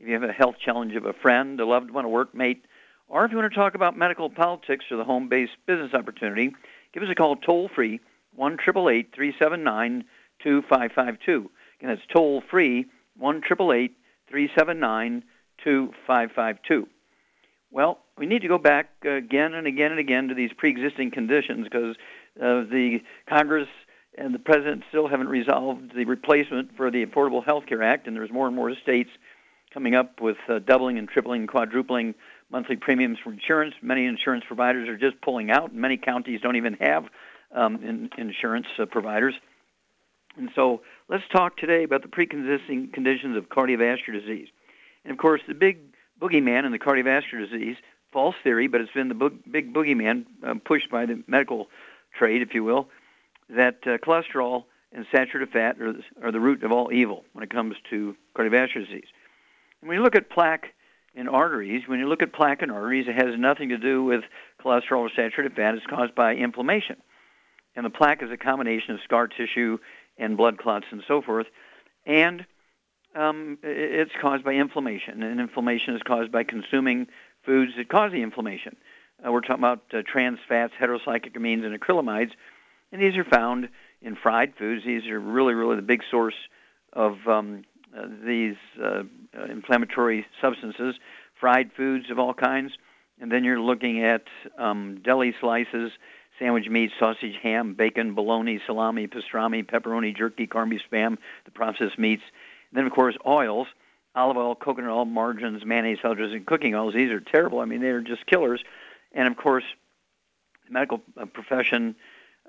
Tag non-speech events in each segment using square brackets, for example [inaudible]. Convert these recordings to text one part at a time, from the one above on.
if you have a health challenge of a friend, a loved one, a workmate, or if you want to talk about medical politics or the home-based business opportunity, give us a call toll-free, 1-379-2552. Again, that's toll-free, 1-379-2552. Well, we need to go back again and again and again to these pre-existing conditions because uh, the Congress and the president still haven't resolved the replacement for the Affordable Health Care Act, and there's more and more states coming up with uh, doubling and tripling, quadrupling monthly premiums for insurance. Many insurance providers are just pulling out. Many counties don't even have um, in, insurance uh, providers. And so let's talk today about the pre-existing conditions of cardiovascular disease. And of course, the big boogeyman in the cardiovascular disease, false theory, but it's been the bo- big boogeyman uh, pushed by the medical trade, if you will, that uh, cholesterol and saturated fat are, are the root of all evil when it comes to cardiovascular disease. When you look at plaque in arteries, when you look at plaque in arteries, it has nothing to do with cholesterol or saturated fat. It's caused by inflammation. And the plaque is a combination of scar tissue and blood clots and so forth. And um, it's caused by inflammation, and inflammation is caused by consuming foods that cause the inflammation. Uh, we're talking about uh, trans fats, heterocyclic amines, and acrylamides, and these are found in fried foods. These are really, really the big source of um, these uh, uh, inflammatory substances, fried foods of all kinds, and then you're looking at um, deli slices, sandwich meat, sausage, ham, bacon, bologna, salami, pastrami, pepperoni, jerky, corned beef, spam, the processed meats. And then, of course, oils, olive oil, coconut oil, margarines, mayonnaise, selters, and cooking oils. These are terrible. I mean, they're just killers. And, of course, the medical profession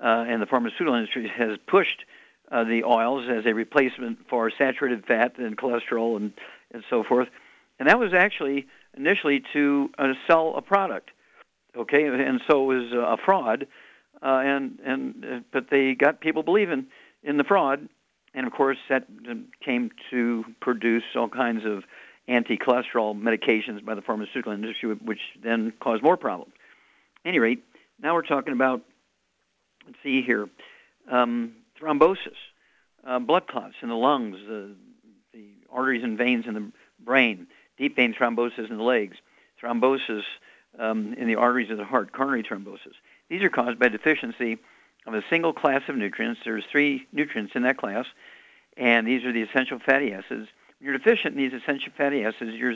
uh, and the pharmaceutical industry has pushed uh, the oils as a replacement for saturated fat and cholesterol and, and so forth. And that was actually initially to uh, sell a product, okay? And so it was a fraud, uh, and and uh, but they got people believing in the fraud, and of course that came to produce all kinds of anti-cholesterol medications by the pharmaceutical industry, which then caused more problems. At any rate, now we're talking about let's see here. Um, thrombosis, uh, blood clots in the lungs, uh, the arteries and veins in the brain, deep vein thrombosis in the legs, thrombosis um, in the arteries of the heart, coronary thrombosis. These are caused by deficiency of a single class of nutrients. There's three nutrients in that class, and these are the essential fatty acids. When you're deficient in these essential fatty acids, you're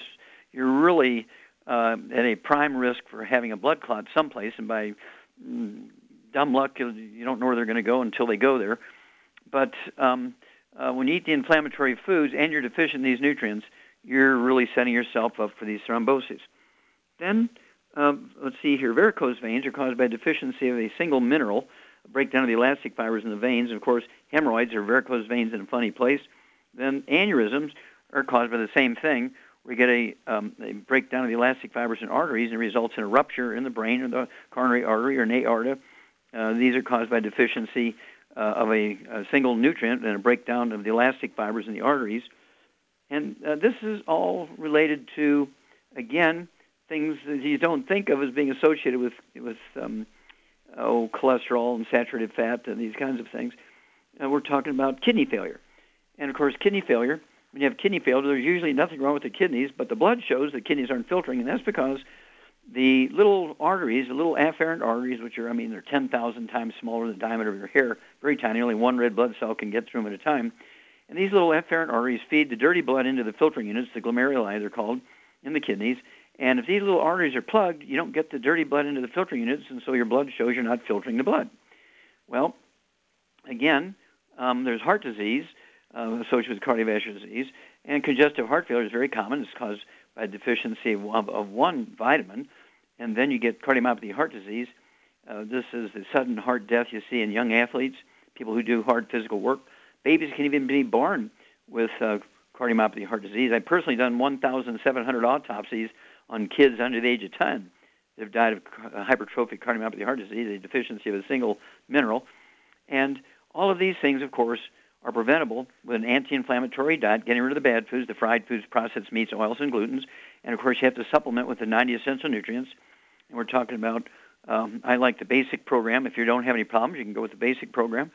you're really uh, at a prime risk for having a blood clot someplace, and by mm, dumb luck, you don't know where they're going to go until they go there. But um, uh, when you eat the inflammatory foods and you're deficient in these nutrients, you're really setting yourself up for these thromboses. Then, um, let's see here, varicose veins are caused by deficiency of a single mineral, a breakdown of the elastic fibers in the veins. And of course, hemorrhoids are varicose veins in a funny place. Then aneurysms are caused by the same thing. We get a, um, a breakdown of the elastic fibers in arteries and results in a rupture in the brain or the coronary artery or an aorta uh, these are caused by deficiency uh, of a, a, single nutrient and a breakdown of the elastic fibers in the arteries. And uh, this is all related to, again, things that you don't think of as being associated with with um, oh cholesterol and saturated fat and these kinds of things. Uh, we're talking about kidney failure, and of course, kidney failure. When you have kidney failure, there's usually nothing wrong with the kidneys, but the blood shows the kidneys aren't filtering, and that's because the little arteries, the little afferent arteries, which are, I mean, they're 10,000 times smaller than the diameter of your hair, very tiny, only one red blood cell can get through them at a time. And these little efferent arteries feed the dirty blood into the filtering units, the glomeruli they're called, in the kidneys. And if these little arteries are plugged, you don't get the dirty blood into the filtering units, and so your blood shows you're not filtering the blood. Well, again, um, there's heart disease uh, associated with cardiovascular disease, and congestive heart failure is very common. It's caused by deficiency of, of, of one vitamin, and then you get cardiomyopathy heart disease. Uh, this is the sudden heart death you see in young athletes, people who do hard physical work. Babies can even be born with uh, cardiomyopathy heart disease. I've personally done 1,700 autopsies on kids under the age of 10 that have died of uh, hypertrophic cardiomyopathy heart disease, a deficiency of a single mineral. And all of these things, of course, are preventable with an anti-inflammatory diet, getting rid of the bad foods, the fried foods, processed meats, oils, and glutens. And of course, you have to supplement with the 90 essential nutrients. And we're talking about, um, I like the basic program. If you don't have any problems, you can go with the basic program.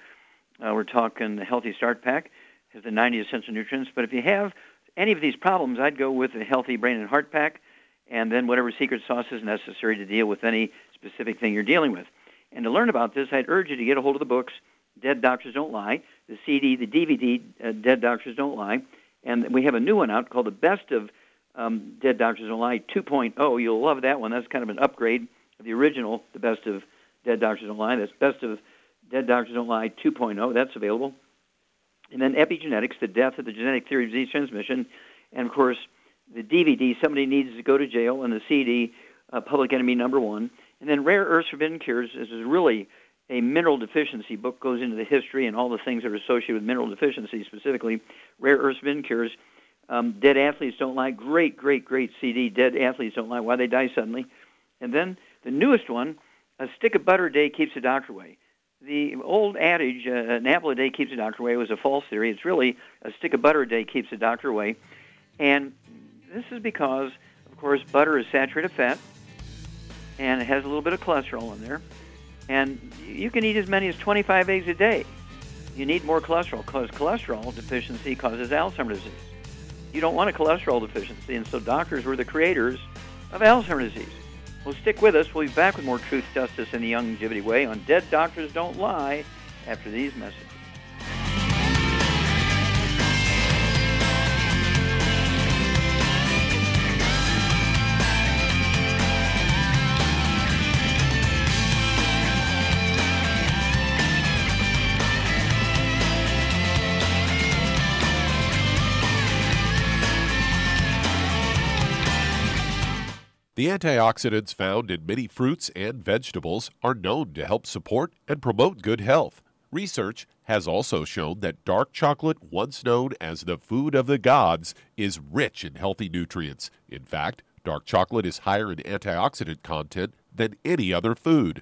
Uh, we're talking the Healthy Start Pack has the 90 essential nutrients. But if you have any of these problems, I'd go with the Healthy Brain and Heart Pack, and then whatever secret sauce is necessary to deal with any specific thing you're dealing with. And to learn about this, I'd urge you to get a hold of the books. Dead Doctors Don't Lie, the CD, the DVD, uh, Dead Doctors Don't Lie, and we have a new one out called The Best of um, Dead Doctors Don't Lie 2.0. You'll love that one. That's kind of an upgrade of the original, The Best of Dead Doctors Don't Lie. That's Best of Dead Doctors Don't Lie 2.0. That's available. And then Epigenetics, The Death of the Genetic Theory of Disease Transmission, and of course the DVD, Somebody Needs to Go to Jail, and the CD, uh, Public Enemy Number One. And then Rare Earths Forbidden Cures is really a mineral deficiency book goes into the history and all the things that are associated with mineral deficiency, specifically rare earth spin cures. Um, Dead Athletes Don't Lie, great, great, great CD. Dead Athletes Don't Lie, Why They Die Suddenly. And then the newest one, A Stick of Butter a Day Keeps the Doctor Away. The old adage, uh, an apple a day keeps the doctor away, was a false theory. It's really a stick of butter a day keeps the doctor away. And this is because, of course, butter is saturated fat, and it has a little bit of cholesterol in there. And you can eat as many as 25 eggs a day. You need more cholesterol because cholesterol deficiency causes Alzheimer's disease. You don't want a cholesterol deficiency, and so doctors were the creators of Alzheimer's disease. Well, stick with us. We'll be back with more truth, justice, and the longevity way on Dead Doctors Don't Lie after these messages. Antioxidants found in many fruits and vegetables are known to help support and promote good health. Research has also shown that dark chocolate, once known as the food of the gods, is rich in healthy nutrients. In fact, dark chocolate is higher in antioxidant content than any other food.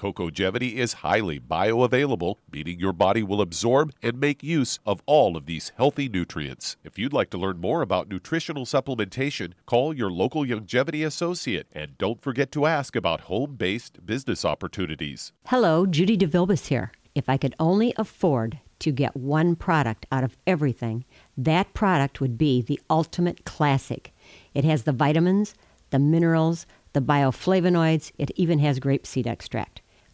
Cocogevity is highly bioavailable, meaning your body will absorb and make use of all of these healthy nutrients. If you'd like to learn more about nutritional supplementation, call your local Youngevity associate and don't forget to ask about home based business opportunities. Hello, Judy DeVilbus here. If I could only afford to get one product out of everything, that product would be the ultimate classic. It has the vitamins, the minerals, the bioflavonoids, it even has grapeseed extract.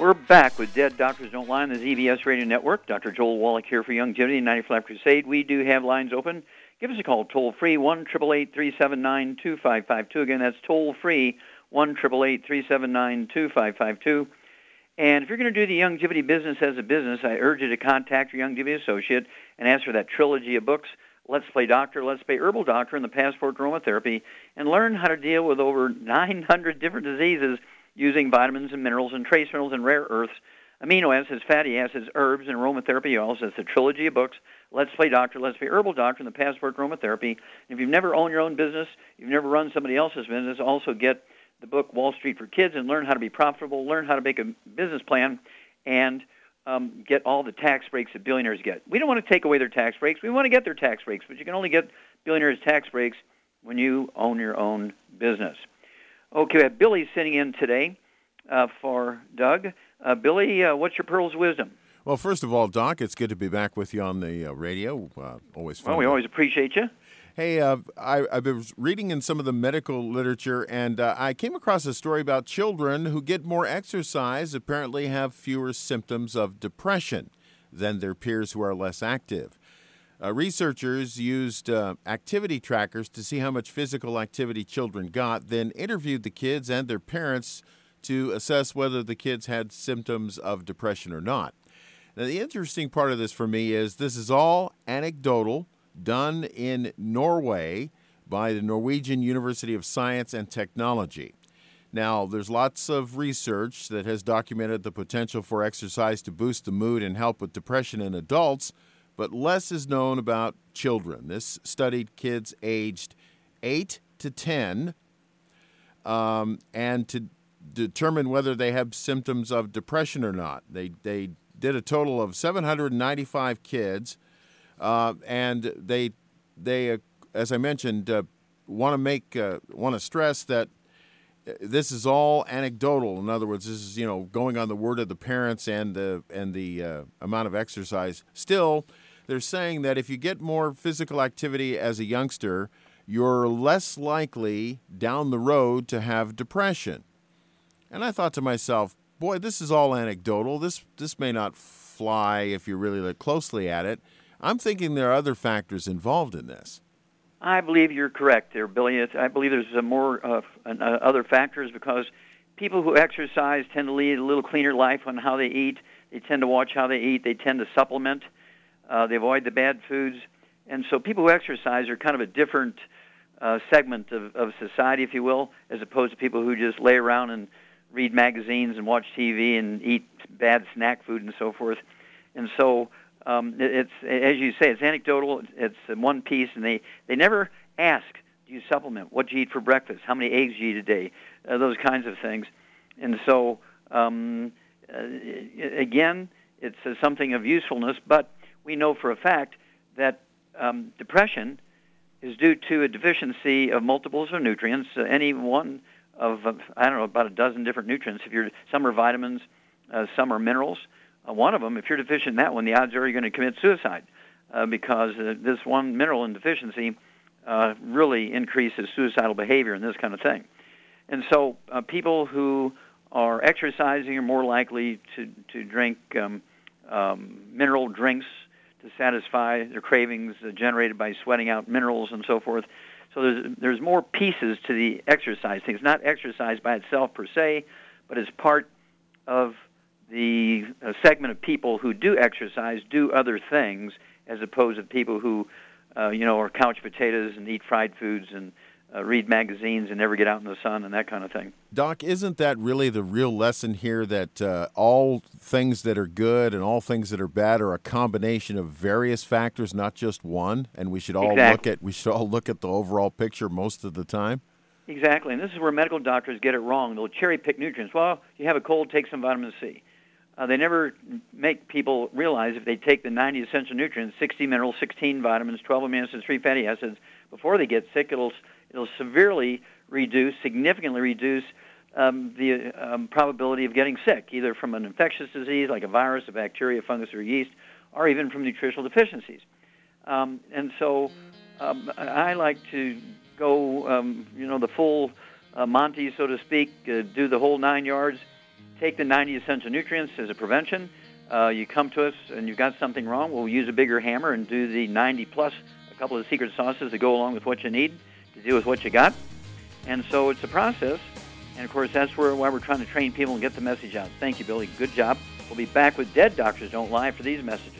We're back with Dead Doctors Don't Lie on the ZBS Radio Network. Dr. Joel Wallach here for Youngevity 95 Crusade. We do have lines open. Give us a call toll free, 1 379 2552. Again, that's toll free, 1 379 2552. And if you're going to do the Youngevity business as a business, I urge you to contact your Youngevity associate and ask for that trilogy of books Let's Play Doctor, Let's Play Herbal Doctor, and the Passport Aromatherapy, and learn how to deal with over 900 different diseases using vitamins and minerals and trace minerals and rare earths, amino acids, fatty acids, herbs, and aromatherapy oils. That's a trilogy of books. Let's Play Doctor, Let's Play Herbal Doctor, and the Passport Aromatherapy. If you've never owned your own business, you've never run somebody else's business, also get the book Wall Street for Kids and learn how to be profitable, learn how to make a business plan, and um, get all the tax breaks that billionaires get. We don't want to take away their tax breaks. We want to get their tax breaks, but you can only get billionaires' tax breaks when you own your own business. Okay, we have Billy sitting in today uh, for Doug. Uh, Billy, uh, what's your pearls wisdom? Well, first of all, Doc, it's good to be back with you on the uh, radio. Uh, always fun. Well, we always appreciate you. Hey, uh, I, have been reading in some of the medical literature, and uh, I came across a story about children who get more exercise apparently have fewer symptoms of depression than their peers who are less active. Uh, researchers used uh, activity trackers to see how much physical activity children got, then interviewed the kids and their parents to assess whether the kids had symptoms of depression or not. Now, the interesting part of this for me is this is all anecdotal done in Norway by the Norwegian University of Science and Technology. Now, there's lots of research that has documented the potential for exercise to boost the mood and help with depression in adults, but less is known about children. This studied kids aged 8 to 10 um, and to determine whether they have symptoms of depression or not. They, they did a total of 795 kids uh, and they they uh, as I mentioned uh, want to make uh, want to stress that this is all anecdotal. In other words, this is you know going on the word of the parents and the and the uh, amount of exercise. Still, they're saying that if you get more physical activity as a youngster, you're less likely down the road to have depression. And I thought to myself, boy, this is all anecdotal. This this may not fly if you really look closely at it. I'm thinking there are other factors involved in this. I believe you're correct there, Billy. I believe there's some more uh, uh, other factors because people who exercise tend to lead a little cleaner life on how they eat. They tend to watch how they eat. They tend to supplement. Uh, they avoid the bad foods. And so people who exercise are kind of a different uh, segment of, of society, if you will, as opposed to people who just lay around and read magazines and watch TV and eat bad snack food and so forth. And so um, it's as you say, it's anecdotal. It's one piece, and they they never ask, "Do you supplement? What do you eat for breakfast? How many eggs do you eat a day?" Uh, those kinds of things. And so, um, uh, again, it's uh, something of usefulness. But we know for a fact that um, depression is due to a deficiency of multiples of nutrients. Uh, any one of I don't know about a dozen different nutrients. If you're some are vitamins, uh, some are minerals uh, one of them, if you're deficient in that one, the odds are you're going to commit suicide uh, because uh, this one mineral in deficiency uh, really increases suicidal behavior and this kind of thing. And so uh, people who are exercising are more likely to, to drink um, um, mineral drinks to satisfy their cravings generated by sweating out minerals and so forth. So there's, there's more pieces to the exercise thing. It's not exercise by itself per se, but it's part of the uh, segment of people who do exercise do other things as opposed to people who, uh, you know, are couch potatoes and eat fried foods and uh, read magazines and never get out in the sun and that kind of thing. Doc, isn't that really the real lesson here that uh, all things that are good and all things that are bad are a combination of various factors, not just one, and we should all exactly. look at we should all look at the overall picture most of the time? Exactly, and this is where medical doctors get it wrong. They'll cherry pick nutrients. Well, you have a cold, take some vitamin C uh, they never make people realize if they take the 90 essential nutrients, 60 minerals, 16 vitamins, 12 amino acids, 3 fatty acids, before they get sick, it'll it'll severely reduce, significantly reduce um, the um, probability of getting sick, either from an infectious disease like a virus, a bacteria, fungus, or yeast, or even from nutritional deficiencies. Um, and so, um, I like to go, um, you know, the full uh, Monty, so to speak, uh, do the whole nine yards take the 90 essential nutrients as a prevention. Uh, you come to us and you've got something wrong, we'll use a bigger hammer and do the 90 plus a couple of secret sauces to go along with what you need to do with what you got. And so it's a process. And of course, that's where, why we're trying to train people and get the message out. Thank you, Billy. Good job. We'll be back with Dead Doctors Don't Lie for these messages.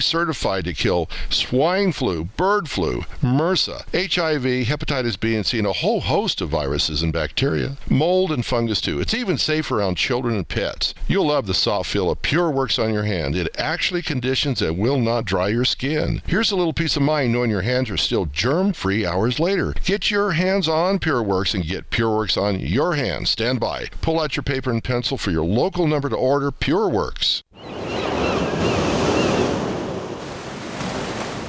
certified to kill swine flu, bird flu, MRSA, HIV, hepatitis B and C, and a whole host of viruses and bacteria. Mold and fungus, too. It's even safe around children and pets. You'll love the soft feel of Pure Works on your hand. It actually conditions and will not dry your skin. Here's a little peace of mind knowing your hands are still germ free hours later. Get your hands on Pure Works and get Pure Works on your hands. Stand by. Pull out your paper and pencil for your local number to order Pure Works.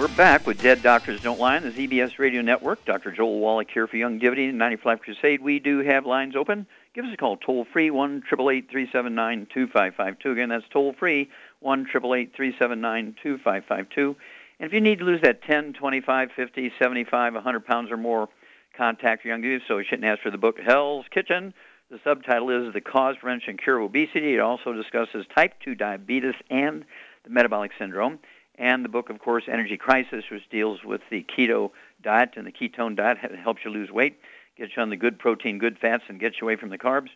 We're back with Dead Doctors Don't Lie on the ZBS Radio Network. Dr. Joel Wallach here for Youngevity 95 Crusade. We do have lines open. Give us a call toll free one triple eight three seven nine two five five two. Again, that's toll free one triple eight three seven nine two five five two. And if you need to lose that 10, 25, 50, 75, 100 pounds or more, contact your you shouldn't ask for the book Hell's Kitchen. The subtitle is The Cause, Prevention, and Cure of Obesity. It also discusses type 2 diabetes and the metabolic syndrome and the book, of course, Energy Crisis, which deals with the keto diet and the ketone diet, [laughs] helps you lose weight, gets you on the good protein, good fats, and gets you away from the carbs.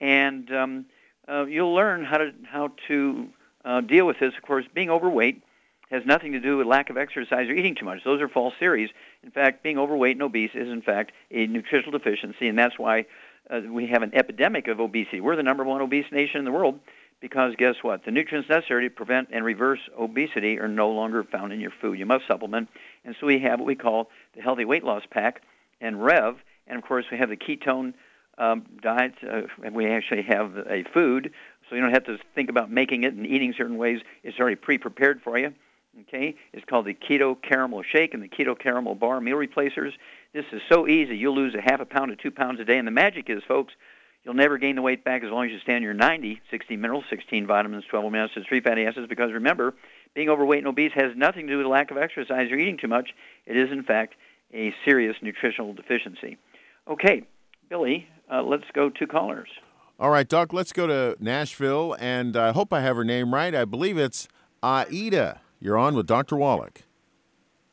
And um, uh, you'll learn how to how to uh, deal with this. Of course, being overweight has nothing to do with lack of exercise or eating too much. Those are false theories. In fact, being overweight and obese is, in fact, a nutritional deficiency, and that's why uh, we have an epidemic of obesity. We're the number one obese nation in the world because guess what? The nutrients necessary to prevent and reverse obesity are no longer found in your food. You must supplement. And so we have what we call the Healthy Weight Loss Pack and Rev. And of course, we have the ketone um, diet. Uh, and we actually have a food, so you don't have to think about making it and eating certain ways. It's already pre-prepared for you. Okay, it's called the Keto Caramel Shake and the Keto Caramel Bar Meal Replacers. This is so easy. You'll lose a half a pound to two pounds a day. And the magic is, folks, you'll never gain the weight back as long as you stay on your 90, 60 minerals, 16 vitamins, 12 amino acids, 3 fatty acids. Because remember, being overweight and obese has nothing to do with lack of exercise or eating too much. It is, in fact, a serious nutritional deficiency. Okay, Billy, uh, let's go to callers. All right, Doc, let's go to Nashville. And I hope I have her name right. I believe it's Aida. You're on with Dr. Wallach.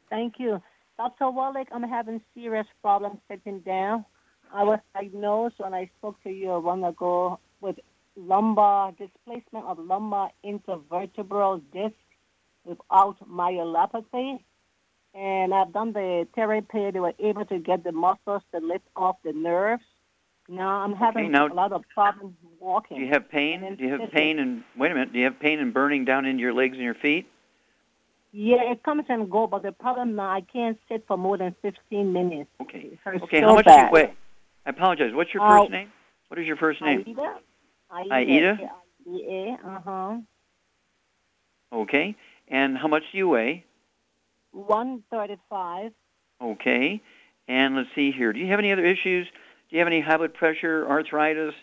Thank you. Dr. Wallach, I'm having serious problems sitting down. I was diagnosed when I spoke to you a while ago with lumbar displacement of lumbar intervertebral disc without myelopathy. And I've done the therapy. They were able to get the muscles to lift off the nerves. Now I'm having Okay, now- a lot of problems walking. Do you have pain? Do you have pain and wait a minute? Do you have pain and burning down into your legs and your feet? Yeah, it comes and go, but the problem now I can't sit for more than 15 minutes. Okay. Okay. so How much bad. do you weigh? I apologize. What's your Uh, first name? What is your first name? Aida? Aida? A-I-D-A, uh-huh. Okay. And how much do you weigh? 135. Okay. And let's see here. Do you have any other issues? Do you have any high blood pressure, arthritis,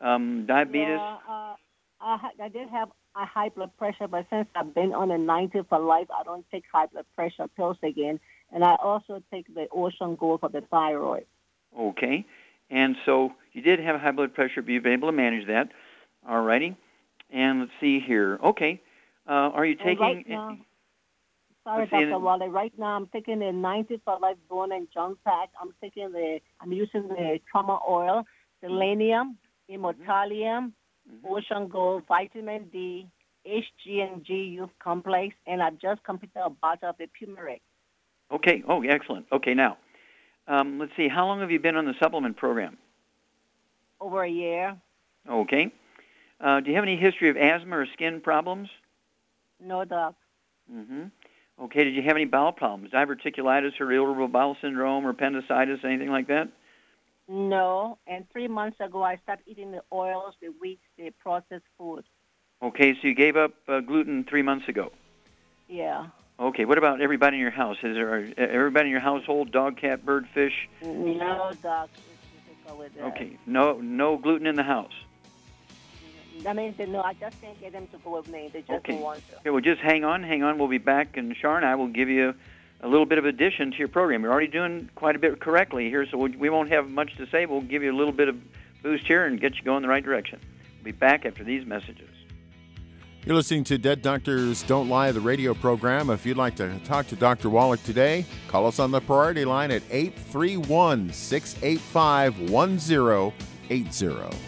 um, diabetes? Yeah, uh, I, I did have a high blood pressure, but since I've been on a 90 for life, I don't take high blood pressure pills again. And I also take the Ocean Gold for the thyroid. Okay. And so you did have high blood pressure, but you've been able to manage that. All righty. And let's see here. Okay. Uh, are you taking? right now, sorry, Dr. Wally. Right now, I'm taking the 90 for life bone and joint pack. I'm taking the, I'm using the trauma oil, selenium, immortalium, ocean gold, vitamin D, HG&G youth complex, and I've just completed a bottle of the turmeric. Okay. Oh, excellent. Okay. Now, um, let's see. How long have you been on the supplement program? over a year. Okay. Uh, do you have any history of asthma or skin problems? No, doc. hmm Okay. Did you have any bowel problems? Diverticulitis or irritable bowel syndrome or appendicitis, anything like that? No. And three months ago, I stopped eating the oils, the wheat, the processed food. Okay. So you gave up uh, gluten three months ago. Yeah. Okay. What about everybody in your house? Is there uh, everybody in your household dog, cat, bird, fish? No, doc. It's difficult with that. Okay. No, no gluten in the house. I mean, they, no, I just can't get them to go with me. They just Okay. don't want to. Okay. Well, just hang on, hang on. We'll be back, and Shar and I will give you a little bit of addition to your program. You're already doing quite a bit correctly here, so we we won't have much to say. We'll give you a little bit of boost here and get you going in the right direction. We'll be back after these messages. You're listening to Dead Doctors Don't Lie, the radio program. If you'd like to talk to Dr. Wallach today, call us on the priority line at 831 685 1080.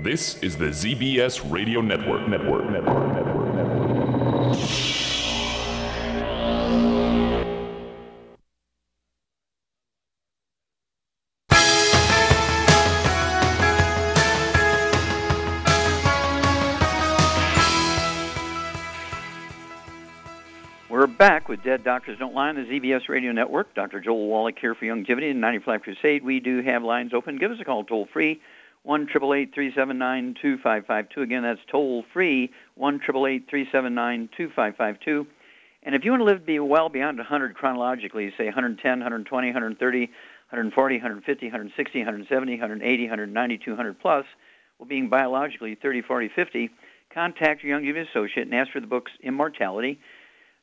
This is the ZBS Radio Network. Network. Network. Network. Network. We're back with Dead Doctors Don't Lie on the ZBS Radio Network. Dr. Joel Wallach here for Youngevity and 95 Crusade. We do have lines open. Give us a call toll free one triple eight three seven nine two five five two. Again, that's toll free one triple eight three seven nine two five five two. And if you want to live be well beyond 100 chronologically, say 110, 120, 130, 140, 150, 160, 170, 180, 190, 200 plus, well, being biologically 30, 40, 50, contact your young associate and ask for the books Immortality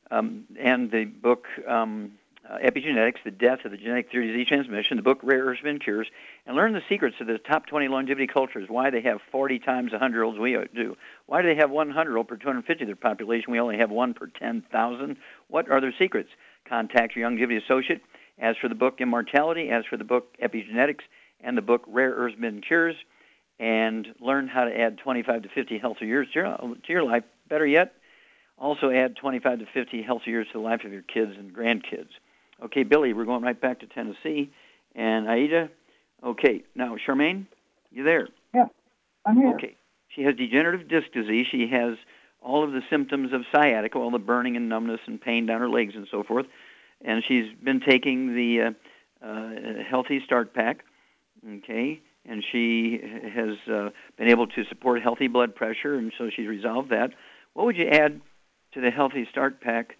um, and the book um, uh, Epigenetics, The Death of the Genetic Theory of Disease Transmission, the book Rare Earths and Cures, and learn the secrets of the top 20 longevity cultures, why they have 40 times 100-year-olds we do. Why do they have 100-year-old per 250 of their population? We only have one per 10,000. What are their secrets? Contact your Youngevity associate. As for the book Immortality, as for the book Epigenetics, and the book Rare Earths and Cures, and learn how to add 25 to 50 healthy years to your, to your life. Better yet, also add 25 to 50 healthy years to the life of your kids and grandkids. Okay, Billy, we're going right back to Tennessee. And Aida, okay, now Charmaine, you there? Yeah, I'm here. Okay. She has degenerative disc disease. She has all of the symptoms of sciatica, all the burning and numbness and pain down her legs and so forth. And she's been taking the uh, uh, Healthy Start Pack, okay, and she has uh, been able to support healthy blood pressure, and so she's resolved that. What would you add to the Healthy Start Pack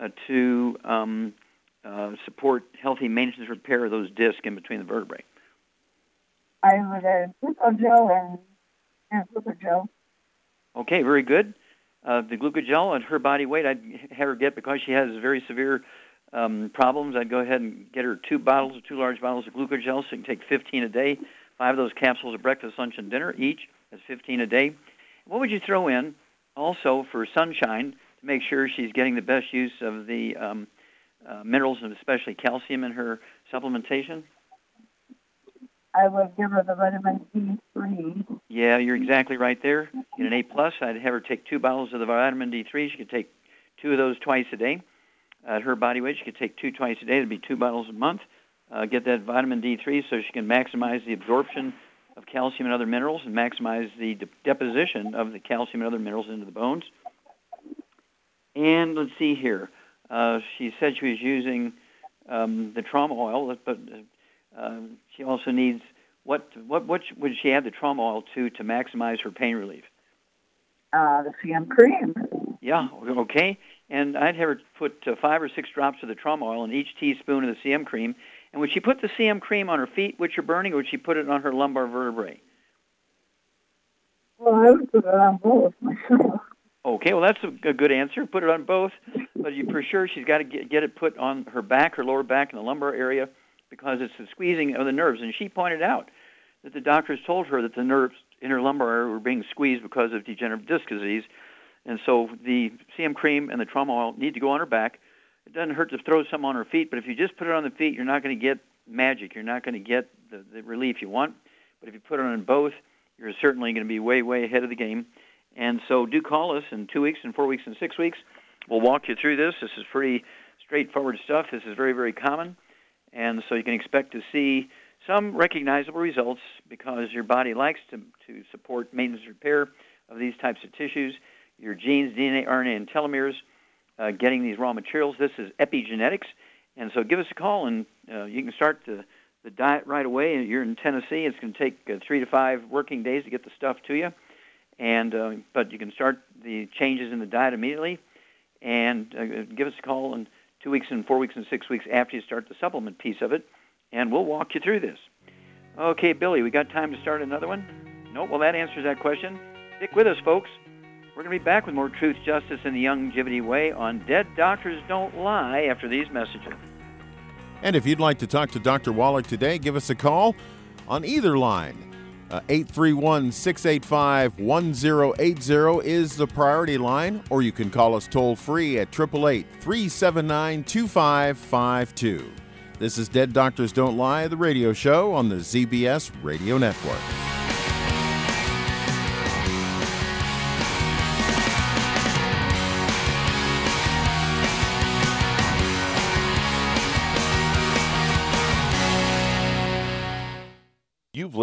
uh, to um, uh, support healthy maintenance repair of those discs in between the vertebrae? I would add glucogel and, and glucogel. Okay, very good. Uh, the glucogel and her body weight, I'd have her get because she has very severe um, problems. I'd go ahead and get her two bottles, two large bottles of glucogel, so she can take 15 a day. Five of those capsules at breakfast, lunch, and dinner each. That's 15 a day. What would you throw in also for sunshine to make sure she's getting the best use of the um, uh, minerals and especially calcium in her supplementation? I would give her the vitamin D3. Yeah, you're exactly right there. In an A plus, I'd have her take two bottles of the vitamin D3. She could take two of those twice a day. At her body weight, she could take two twice a day. It'd be two bottles a month. Uh, get that vitamin D3 so she can maximize the absorption of calcium and other minerals and maximize the de- deposition of the calcium and other minerals into the bones. And let's see here. Uh, she said she was using um, the trauma oil, but uh, she also needs what what what would she add the trauma oil to to maximize her pain relief? Uh, the CM cream. Yeah. Okay. And I'd have her put uh, five or six drops of the trauma oil in each teaspoon of the CM cream. And would she put the CM cream on her feet, which are burning, or would she put it on her lumbar vertebrae? Well, I would put it on both myself. Okay, well that's a, a good answer. Put it on both, but you for sure she's got to get, get it put on her back, her lower back, and the lumbar area, because it's the squeezing of the nerves. And she pointed out that the doctors told her that the nerves in her lumbar area were being squeezed because of degenerative disc disease, and so the CM cream and the trauma oil need to go on her back. It doesn't hurt to throw some on her feet, but if you just put it on the feet, you're not going to get magic. You're not going to get the, the relief you want. But if you put it on both, you're certainly going to be way, way ahead of the game. And so do call us in two weeks and four weeks and six weeks. We'll walk you through this. This is pretty straightforward stuff. This is very, very common. And so you can expect to see some recognizable results because your body likes to, to support maintenance repair of these types of tissues. Your genes, DNA, RNA, and telomeres, uh, getting these raw materials. This is epigenetics. And so give us a call, and uh, you can start the, the diet right away. You're in Tennessee. It's going to take uh, three to five working days to get the stuff to you. And uh, but you can start the changes in the diet immediately, and uh, give us a call in two weeks and four weeks and six weeks after you start the supplement piece of it, and we'll walk you through this. Okay, Billy, we got time to start another one? No, well that answers that question. Stick with us, folks. We're going to be back with more truth, justice, and the Youngevity way on Dead Doctors Don't Lie after these messages. And if you'd like to talk to Dr. Wallach today, give us a call on either line. Uh, 831 685 1080 is the priority line, or you can call us toll free at 888 379 2552. This is Dead Doctors Don't Lie, the radio show on the ZBS Radio Network.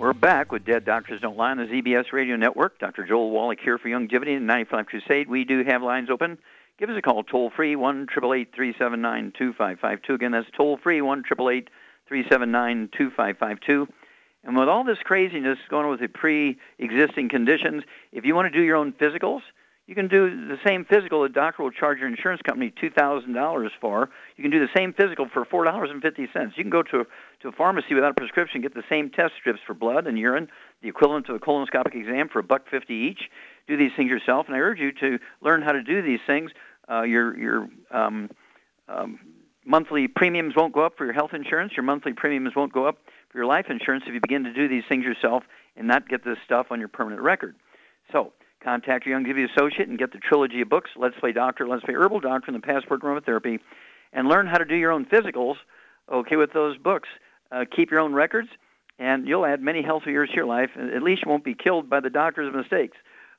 We're back with Dead Doctors Don't Lie on the ZBS Radio Network. Dr. Joel Wallach here for Youngevity and 95 Crusade. We do have lines open. Give us a call toll free, 1 379 2552. Again, that's toll free, 1 379 2552. And with all this craziness going on with the pre existing conditions, if you want to do your own physicals, you can do the same physical. The doctor will charge your insurance company two thousand dollars for. You can do the same physical for four dollars and fifty cents. You can go to to a pharmacy without a prescription, get the same test strips for blood and urine, the equivalent of a colonoscopic exam for a buck fifty each. do these things yourself, and I urge you to learn how to do these things. Uh, your your um, um, monthly premiums won't go up for your health insurance. Your monthly premiums won't go up for your life insurance if you begin to do these things yourself and not get this stuff on your permanent record. So contact your Youngevity associate and get the trilogy of books, Let's Play Doctor, Let's Play Herbal Doctor, and the Passport Aromatherapy, and learn how to do your own physicals, okay, with those books. Uh, keep your own records, and you'll add many healthy years to your life. At least you won't be killed by the doctor's mistakes.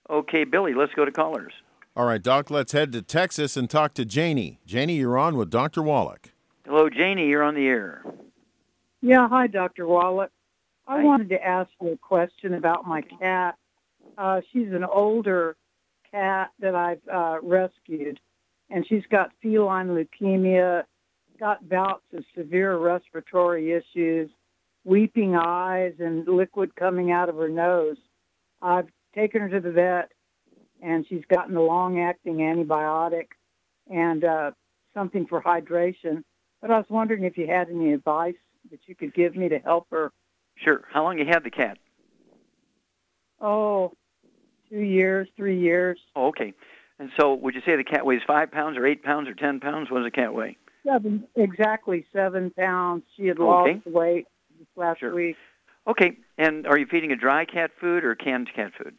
Okay, Billy, let's go to callers. All right, Doc, let's head to Texas and talk to Janie. Janie, you're on with Dr. Wallach. Hello, Janie, you're on the air. Yeah, hi, Dr. Wallach. I Hi. wanted to ask you a question about my cat. Uh, she's an older cat that I've uh, rescued, and she's got feline leukemia, got bouts of severe respiratory issues, weeping eyes, and liquid coming out of her nose. I've taken her to the vet, and she's gotten a long-acting antibiotic and uh, something for hydration. But I was wondering if you had any advice that you could give me to help her. Sure. How long you had the cat? Oh, two years, three years, Oh, okay. And so, would you say the cat weighs five pounds, or eight pounds, or ten pounds? What does the cat weigh? seven, exactly seven pounds. She had Okay. lost weight this last Sure. week. Okay. And are you feeding a dry cat food or canned cat food?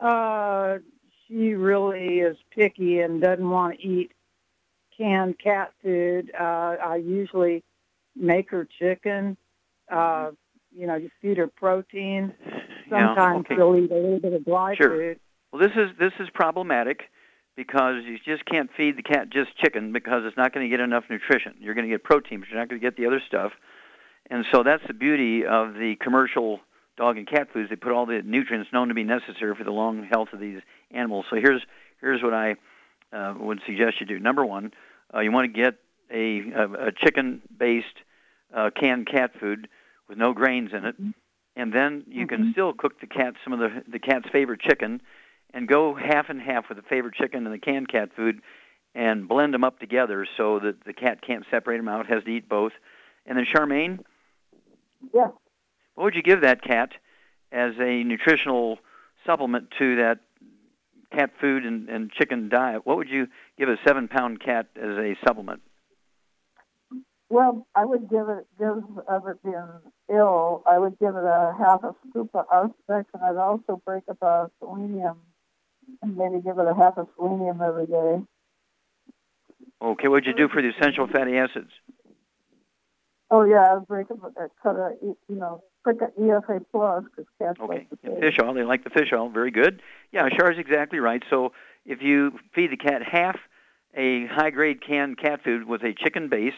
Uh, she really is picky and doesn't want to eat canned cat food. Uh, I usually make her chicken. Uh, you know, you feed her protein. Yeah, Sometimes okay. she'll eat a little bit of dry Sure. food. Well, this is this is problematic because you just can't feed the cat just chicken because it's not going to get enough nutrition. You're going to get protein, but you're not going to get the other stuff. And so that's the beauty of the commercial dog and cat foods. They put all the nutrients known to be necessary for the long health of these animals. So here's here's what I uh, would suggest you do. Number one, uh, you want to get a, a, a chicken-based uh, canned cat food with no grains in it, and then you can mm-hmm. still cook the cat some of the the cat's favorite chicken, and go half and half with the favorite chicken and the canned cat food, and blend them up together so that the cat can't separate them out, has to eat both. And then Charmaine, Yeah. what would you give that cat as a nutritional supplement to that cat food and, and chicken diet? What would you give a seven pound cat as a supplement? Well, I would give it, give of it being ill, I would give it a half a scoop of Auspex, and I'd also break up a selenium and maybe give it a half a selenium every day. Okay, what'd you do for the essential fatty acids? Oh yeah, I'd break up a cut a you know prick a EFA plus because cats Okay, like the taste. fish oil. They like the fish oil. Very good. Yeah, Char's exactly right. So if you feed the cat half a high grade canned cat food with a chicken base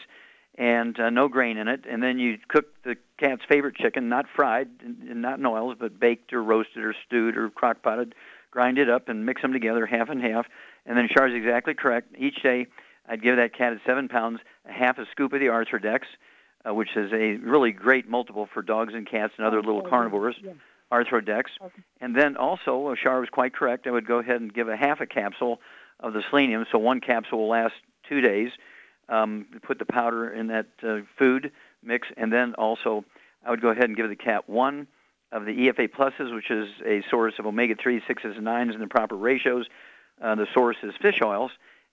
and uh, no grain in it, and then you cook the cat's favorite chicken, not fried and, not in oils, but baked or roasted or stewed or crock potted, grind it up and mix them together half and half. And then Char's exactly correct. Each day, I'd give that cat at seven pounds a half a scoop of the Arthrodex, uh, which is a really great multiple for dogs and cats and other little carnivores. Arthrodex. And then also, Shar was quite correct. I would go ahead and give a half a capsule of the selenium, so one capsule will last two days. Um, put the powder in that uh, food mix, and then also I would go ahead and give the cat one of the EFA pluses, which is a source of omega 3, 6s, and 9s in the proper ratios. Uh, the source is fish oils,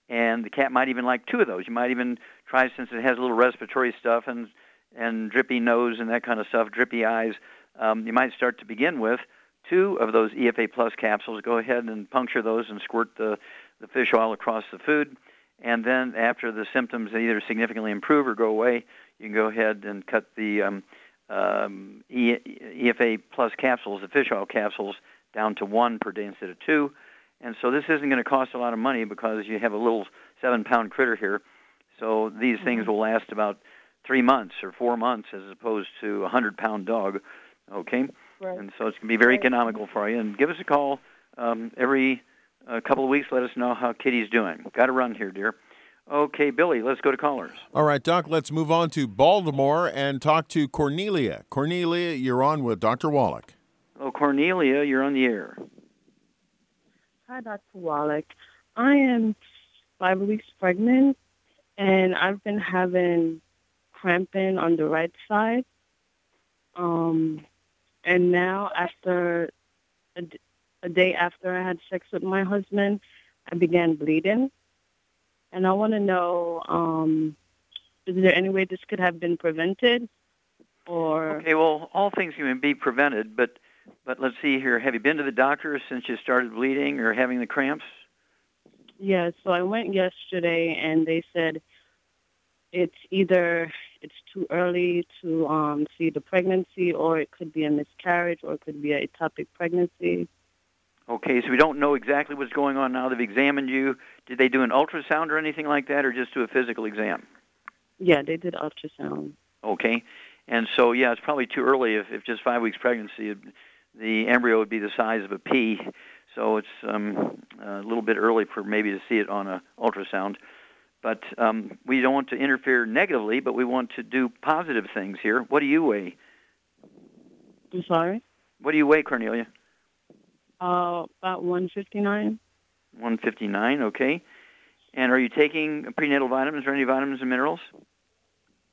and the cat might even like two of those. You might even try, since it has a little respiratory stuff and and drippy nose and that kind of stuff, drippy eyes. Um, you might start to begin with two of those EFA plus capsules. Go ahead and puncture those and squirt the the fish oil across the food. And then after the symptoms either significantly improve or go away, you can go ahead and cut the um, um, EFA plus capsules, the fish oil capsules, down to one per day instead of two. And so this isn't going to cost a lot of money because you have a little seven pound critter here. So these things will last about three months or four months as opposed to a hundred pound dog. Okay? Right. And so it's going to be very economical for you. And give us a call um, every uh, couple of weeks. Let us know how Kitty's doing. Got to run here, dear. Okay, Billy, let's go to callers. All right, Doc, let's move on to Baltimore and talk to Cornelia. Cornelia, you're on with Dr. Wallach. Oh, Cornelia, you're on the air. Hi, Dr. Wallach. I am five weeks pregnant, and I've been having cramping on the right side. Um, and now after a day after I had sex with my husband, I began bleeding. And I want to know, um, is there any way this could have been prevented? Or Okay, well, all things can be prevented, but but let's see here. Have you been to the doctor since you started bleeding or having the cramps? Yeah, so I went yesterday and they said it's either it's too early to um, see the pregnancy or it could be a miscarriage or it could be a ectopic pregnancy. Okay, so we don't know exactly what's going on now. They've examined you. Did they do an ultrasound or anything like that, or just do a physical exam? Yeah, they did ultrasound. Okay, and so yeah, it's probably too early. If, if just five weeks pregnancy, the embryo would be the size of a pea, so it's um, a little bit early for maybe to see it on a ultrasound. But um, we don't want to interfere negatively, but we want to do positive things here. What do you weigh? I'm sorry. What do you weigh, Cornelia? Uh, about 159. 159, okay. And are you taking prenatal vitamins or any vitamins and minerals?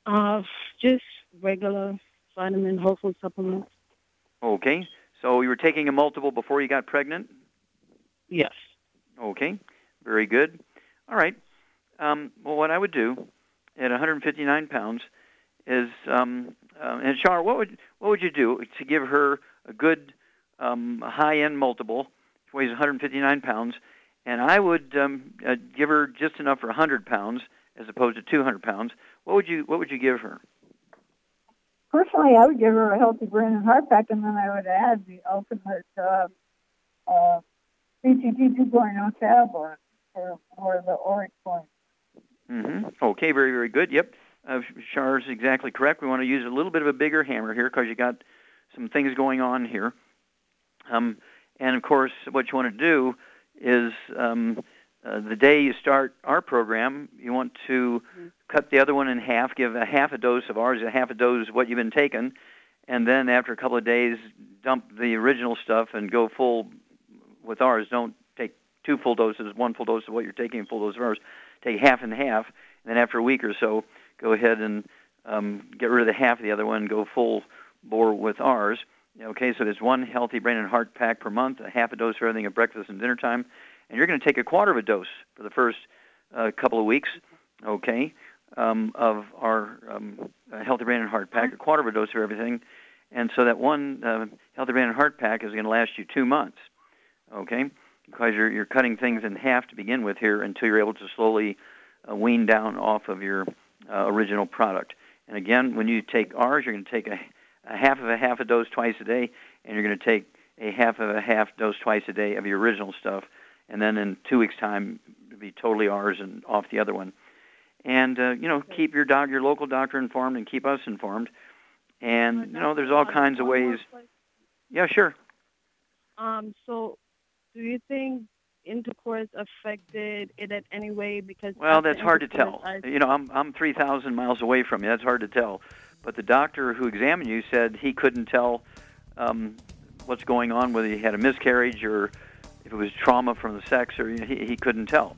Uh, just regular vitamin, whole food supplements. Okay. So you were taking a multiple before you got pregnant? Yes. Okay. Very good. All right. Um, well, what I would do at 159 pounds is, um, uh, and Char, what would what would you do to give her a good um, a high-end multiple? She weighs 159 pounds, and I would um, uh, give her just enough for 100 pounds as opposed to 200 pounds. What would you What would you give her? Personally, I would give her a healthy brain and heart pack, and then I would add the ultimate uh, uh, BTT 2.0 tablet for, for the auric point. Mm-hmm. Okay, very, very good. Yep. Uh, Char's exactly correct. We want to use a little bit of a bigger hammer here because you got some things going on here. Um, and of course, what you want to do is um, uh, the day you start our program, you want to cut the other one in half, give a half a dose of ours, a half a dose of what you've been taking, and then after a couple of days, dump the original stuff and go full with ours. Don't take two full doses, one full dose of what you're taking, and full dose of ours. Take half and half, and then after a week or so, go ahead and um, get rid of the half of the other one and go full bore with ours. Okay, so there's one healthy brain and heart pack per month, a half a dose for everything at breakfast and dinner time, and you're going to take a quarter of a dose for the first uh, couple of weeks. Okay, um, of our um, healthy brain and heart pack, a quarter of a dose for everything, and so that one uh, healthy brain and heart pack is going to last you two months. Okay, because you're you're cutting things in half to begin with here until you're able to slowly uh, wean down off of your uh, original product. And again, when you take ours, you're going to take a, a half of a half a dose twice a day, and you're going to take a half of a half dose twice a day of your original stuff, and then in two weeks' time, it'll be totally ours and off the other one. And uh, you know, keep your doc, your local doctor informed, and keep us informed. And you know, there's all kinds of ways. Yeah, sure. Um, so, do you think intercourse affected it in any way? Because Well, that's hard to tell. I- You know, I'm I'm 3,000 miles away from you. That's hard to tell. But the doctor who examined you said he couldn't tell um, what's going on, whether you had a miscarriage or if it was trauma from the sex, or you know, he he couldn't tell.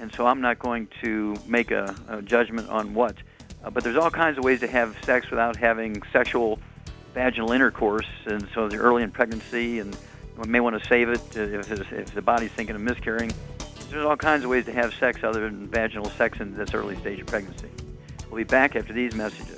And so I'm not going to make a, a judgment on what. Uh, but there's all kinds of ways to have sex without having sexual vaginal intercourse, and so they're early in pregnancy, and we may want to save it if, if the body's thinking of miscarrying. There's all kinds of ways to have sex other than vaginal sex in this early stage of pregnancy. We'll be back after these messages.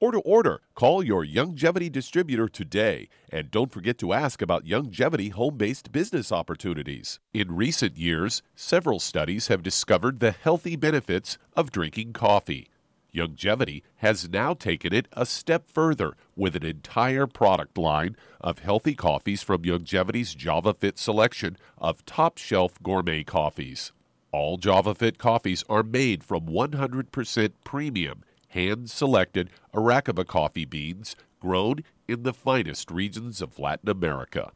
or to order, call your Youngevity distributor today. And don't forget to ask about Youngevity home based business opportunities. In recent years, several studies have discovered the healthy benefits of drinking coffee. Youngevity has now taken it a step further with an entire product line of healthy coffees from Youngevity's Java Fit selection of top shelf gourmet coffees. All Java Fit coffees are made from 100% premium hand selected Arabica coffee beans grown in the finest regions of Latin America.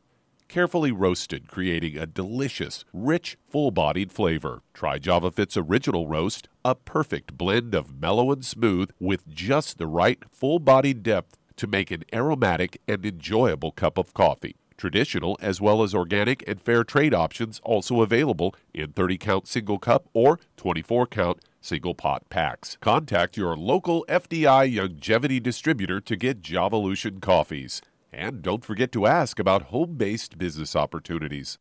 Carefully roasted, creating a delicious, rich, full bodied flavor. Try Java Fit's original roast, a perfect blend of mellow and smooth with just the right full bodied depth to make an aromatic and enjoyable cup of coffee. Traditional as well as organic and fair trade options also available in 30 count single cup or 24 count single pot packs. Contact your local FDI Youngevity distributor to get Javalution coffees. And don't forget to ask about home based business opportunities.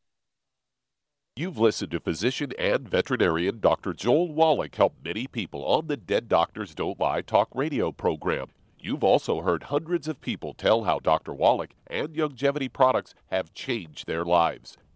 You've listened to physician and veterinarian Dr. Joel Wallach help many people on the Dead Doctors Don't Lie talk radio program. You've also heard hundreds of people tell how Dr. Wallach and Youngevity products have changed their lives.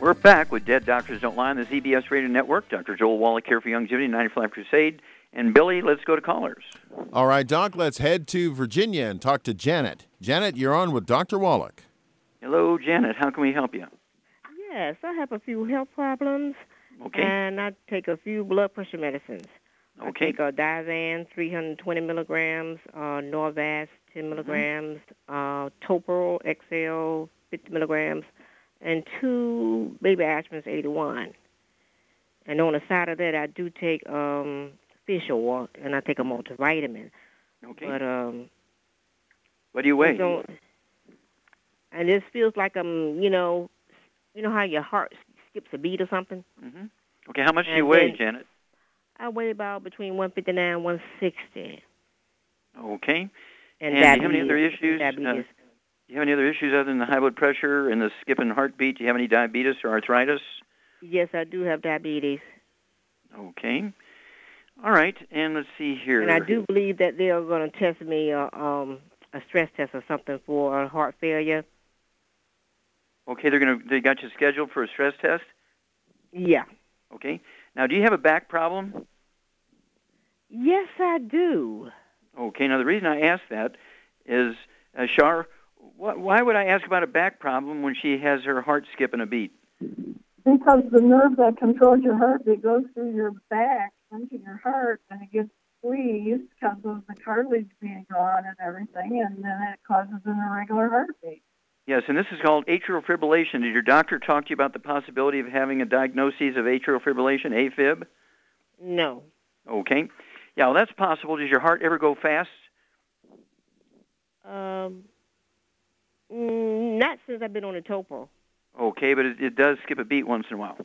We're back with Dead Doctors Don't Lie on the ZBS Radio Network. Dr. Joel Wallach here for Youngevity 95 Crusade. And Billy, let's go to callers. All right, Doc, let's head to Virginia and talk to Janet. Janet, you're on with Dr. Wallach. Hello, Janet. How can we help you? Yes, I have a few health problems. Okay. And I take a few blood pressure medicines. Okay. I take a Diovan 320 milligrams, uh, Norvasc 10 milligrams, uh, Toprol XL 50 milligrams, and two baby aspirins 81. And on the side of that, I do take um, fish oil, and I take a multivitamin. Okay. But um, what do you weigh? and this feels like I'm, you know, you know how your heart skips a beat or something. hmm Okay, how much do you weigh, Janet? I weigh about between 159 and 160. Okay. And, do you have any other issues? Uh, Diabetes. do you have any other issues other than the high blood pressure and the skipping heartbeat? Do you have any diabetes or arthritis? Yes, I do have diabetes, Okay. All right, and let's see here. and I do believe that they are going to test me uh, um, a stress test or something for heart failure. Okay, they're gonna they got you scheduled for a stress test. Yeah. Okay. Now, do you have a back problem? Yes, I do. Okay. Now, the reason I ask that is, uh, Shar, why would I ask about a back problem when she has her heart skipping a beat? Because the nerve that controls your heart heartbeat goes through your back into your heart, and it gets squeezed because of the cartilage being gone and everything, and then it causes an irregular heartbeat. Yes, and this is called atrial fibrillation. Did your doctor talk to you about the possibility of having a diagnosis of atrial fibrillation, AFib? No. Okay. Yeah, well, that's possible. Does your heart ever go fast? Um, not since I've been on the Topo. Okay, but it, it does skip a beat once in a while.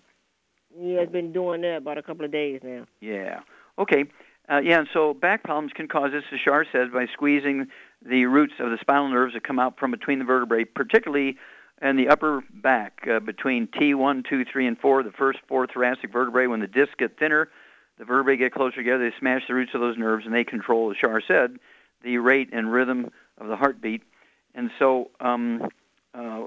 Yeah, it's been doing that about a couple of days now. Yeah. Okay. Uh, yeah, and so back problems can cause this, as Shar says, by squeezing the roots of the spinal nerves that come out from between the vertebrae, particularly in the upper back uh, between T1, 2, 3, and 4, the first four thoracic vertebrae. When the discs get thinner, the vertebrae get closer together, they smash the roots of those nerves, and they control, as Shar said, the rate and rhythm of the heartbeat. And so, um, uh,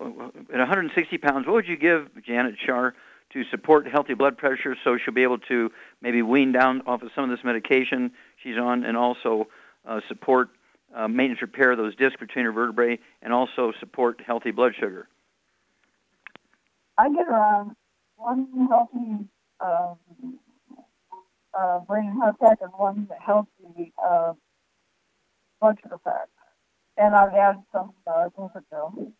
at 160 pounds, what would you give Janet Shar to support healthy blood pressure so she'll be able to maybe wean down off of some of this medication she's on and also uh, support uh, maintenance repair of those discs between her vertebrae and also support healthy blood sugar? I get around one healthy um, uh, brain heart pack and one healthy uh, blood sugar pack. And I've added some uh, glucogel.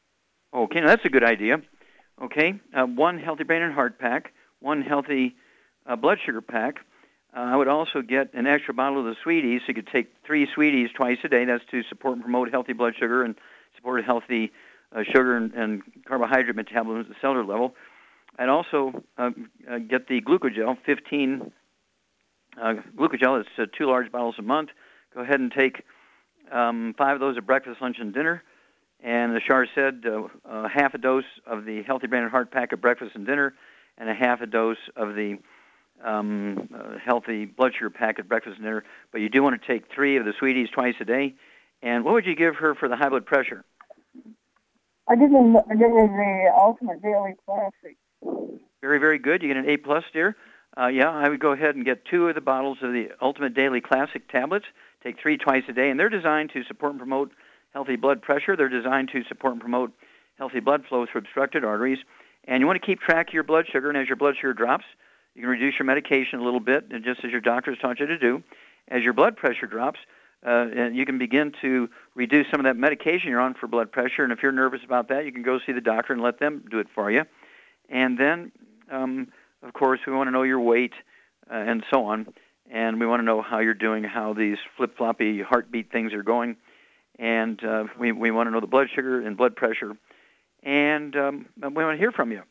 Okay, now that's a good idea. Okay, uh, one healthy brain and heart pack, one healthy uh, blood sugar pack. Uh, I would also get an extra bottle of the sweeties. So you could take three sweeties twice a day. That's to support and promote healthy blood sugar and support healthy uh, sugar and, and carbohydrate metabolism at the cellular level. I'd also uh, uh, get the glucogel, 15 uh, glucogel. It's uh, two large bottles a month. Go ahead and take um, five of those at breakfast, lunch, and dinner. And the Shar said uh, uh, half a dose of the Healthy Brain and Heart Pack at breakfast and dinner, and a half a dose of the um, uh, Healthy Blood Sugar Pack at breakfast and dinner. But you do want to take three of the sweeties twice a day. And what would you give her for the high blood pressure? I give them I her the Ultimate Daily Classic. Very, very good. You get an A plus, dear. Uh, yeah, I would go ahead and get two of the bottles of the Ultimate Daily Classic tablets. Take three twice a day, and they're designed to support and promote healthy blood pressure. They're designed to support and promote healthy blood flow through obstructed arteries. And you want to keep track of your blood sugar, and as your blood sugar drops, you can reduce your medication a little bit, and just as your doctor has taught you to do. As your blood pressure drops, uh, and you can begin to reduce some of that medication you're on for blood pressure. And if you're nervous about that, you can go see the doctor and let them do it for you. And then, um, of course, we want to know your weight uh, and so on. And we want to know how you're doing, how these flip floppy heartbeat things are going and uh, we, we want to know the blood sugar and blood pressure, and um, we want to hear from you.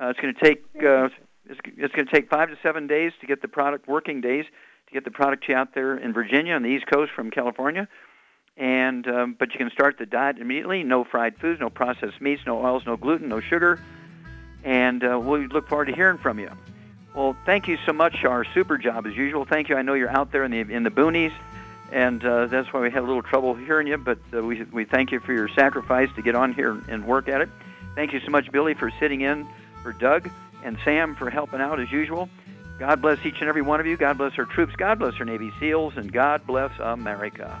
Uh, it's going to take uh, it's, it's going to take five to seven days to get the product working days to get the product you out there in Virginia on the East Coast from California, and um, but you can start the diet immediately. No fried foods, no processed meats, no oils, no gluten, no sugar, and uh, we look forward to hearing from you. Well, thank you so much, Our Super job as usual. Thank you. I know you're out there in the in the boonies and uh, that's why we had a little trouble hearing you. But uh, we we thank you for your sacrifice to get on here and work at it. Thank you so much, Billy, for sitting in for Doug and Sam for helping out as usual. God bless each and every one of you. God bless our troops. God bless our Navy SEALs, and God bless America.